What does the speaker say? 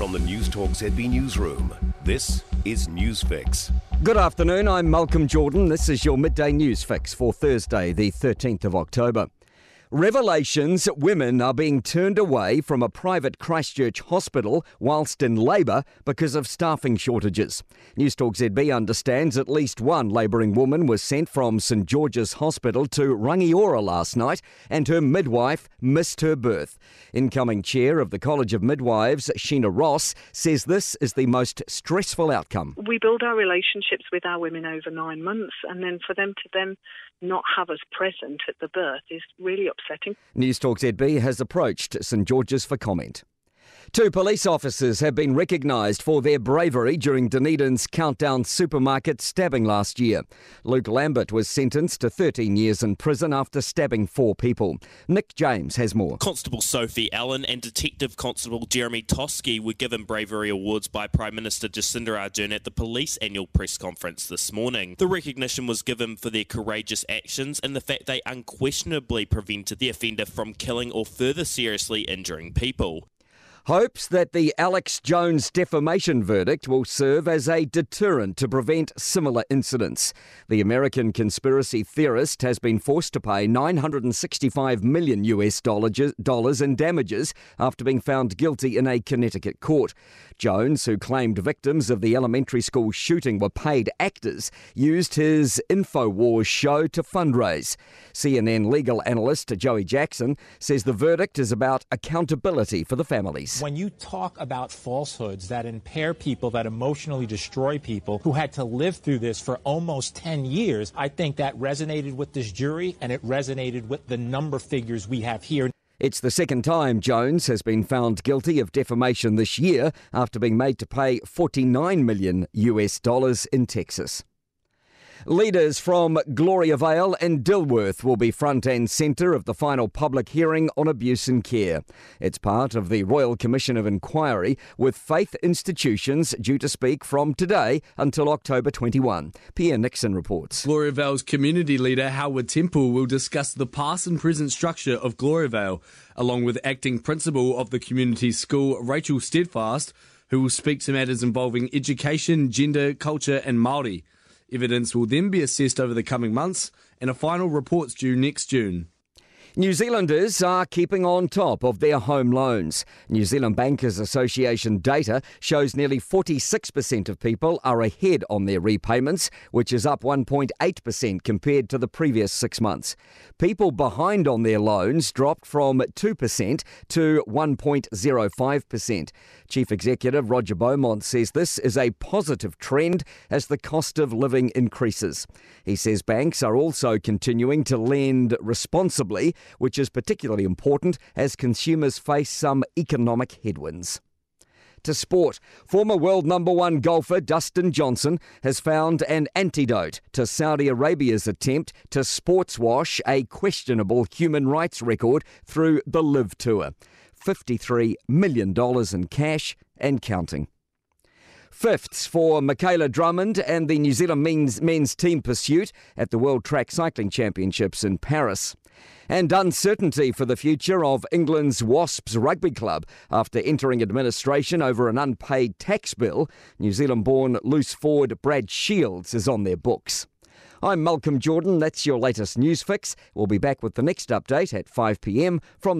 From the News Newstalk ZB Newsroom, this is Newsfix. Good afternoon, I'm Malcolm Jordan. This is your midday news fix for Thursday, the 13th of October. Revelations women are being turned away from a private Christchurch hospital whilst in labour because of staffing shortages. Newstalk ZB understands at least one labouring woman was sent from St George's Hospital to Rangiora last night and her midwife missed her birth. Incoming chair of the College of Midwives, Sheena Ross, says this is the most stressful outcome. We build our relationships with our women over nine months and then for them to then not have us present at the birth is really upsetting. Newstalk ZB has approached St George's for comment. Two police officers have been recognised for their bravery during Dunedin's Countdown supermarket stabbing last year. Luke Lambert was sentenced to 13 years in prison after stabbing four people. Nick James has more. Constable Sophie Allen and Detective Constable Jeremy Toski were given bravery awards by Prime Minister Jacinda Ardern at the police annual press conference this morning. The recognition was given for their courageous actions and the fact they unquestionably prevented the offender from killing or further seriously injuring people hopes that the Alex Jones defamation verdict will serve as a deterrent to prevent similar incidents. The American conspiracy theorist has been forced to pay 965 million US dollars in damages after being found guilty in a Connecticut court. Jones, who claimed victims of the elementary school shooting were paid actors, used his InfoWars show to fundraise. CNN legal analyst Joey Jackson says the verdict is about accountability for the families. When you talk about falsehoods that impair people, that emotionally destroy people who had to live through this for almost 10 years, I think that resonated with this jury and it resonated with the number figures we have here. It's the second time Jones has been found guilty of defamation this year after being made to pay 49 million US dollars in Texas. Leaders from Gloriavale and Dilworth will be front and centre of the final public hearing on abuse in care. It's part of the Royal Commission of Inquiry, with faith institutions due to speak from today until October 21. Pierre Nixon reports. Gloriavale's community leader Howard Temple will discuss the past and present structure of Gloriavale, along with acting principal of the community school Rachel Steadfast, who will speak to matters involving education, gender, culture, and Māori. Evidence will then be assessed over the coming months, and a final report's due next June. New Zealanders are keeping on top of their home loans. New Zealand Bankers Association data shows nearly 46% of people are ahead on their repayments, which is up 1.8% compared to the previous six months. People behind on their loans dropped from 2% to 1.05%. Chief Executive Roger Beaumont says this is a positive trend as the cost of living increases. He says banks are also continuing to lend responsibly which is particularly important as consumers face some economic headwinds. To sport, former world number one golfer Dustin Johnson has found an antidote to Saudi Arabia's attempt to sportswash a questionable human rights record through the LIV Tour. $53 million in cash and counting. Fifths for Michaela Drummond and the New Zealand men's, men's team pursuit at the World Track Cycling Championships in Paris and uncertainty for the future of England's Wasps Rugby Club after entering administration over an unpaid tax bill. New Zealand born loose forward Brad Shields is on their books. I'm Malcolm Jordan. That's your latest news fix. We'll be back with the next update at 5 pm from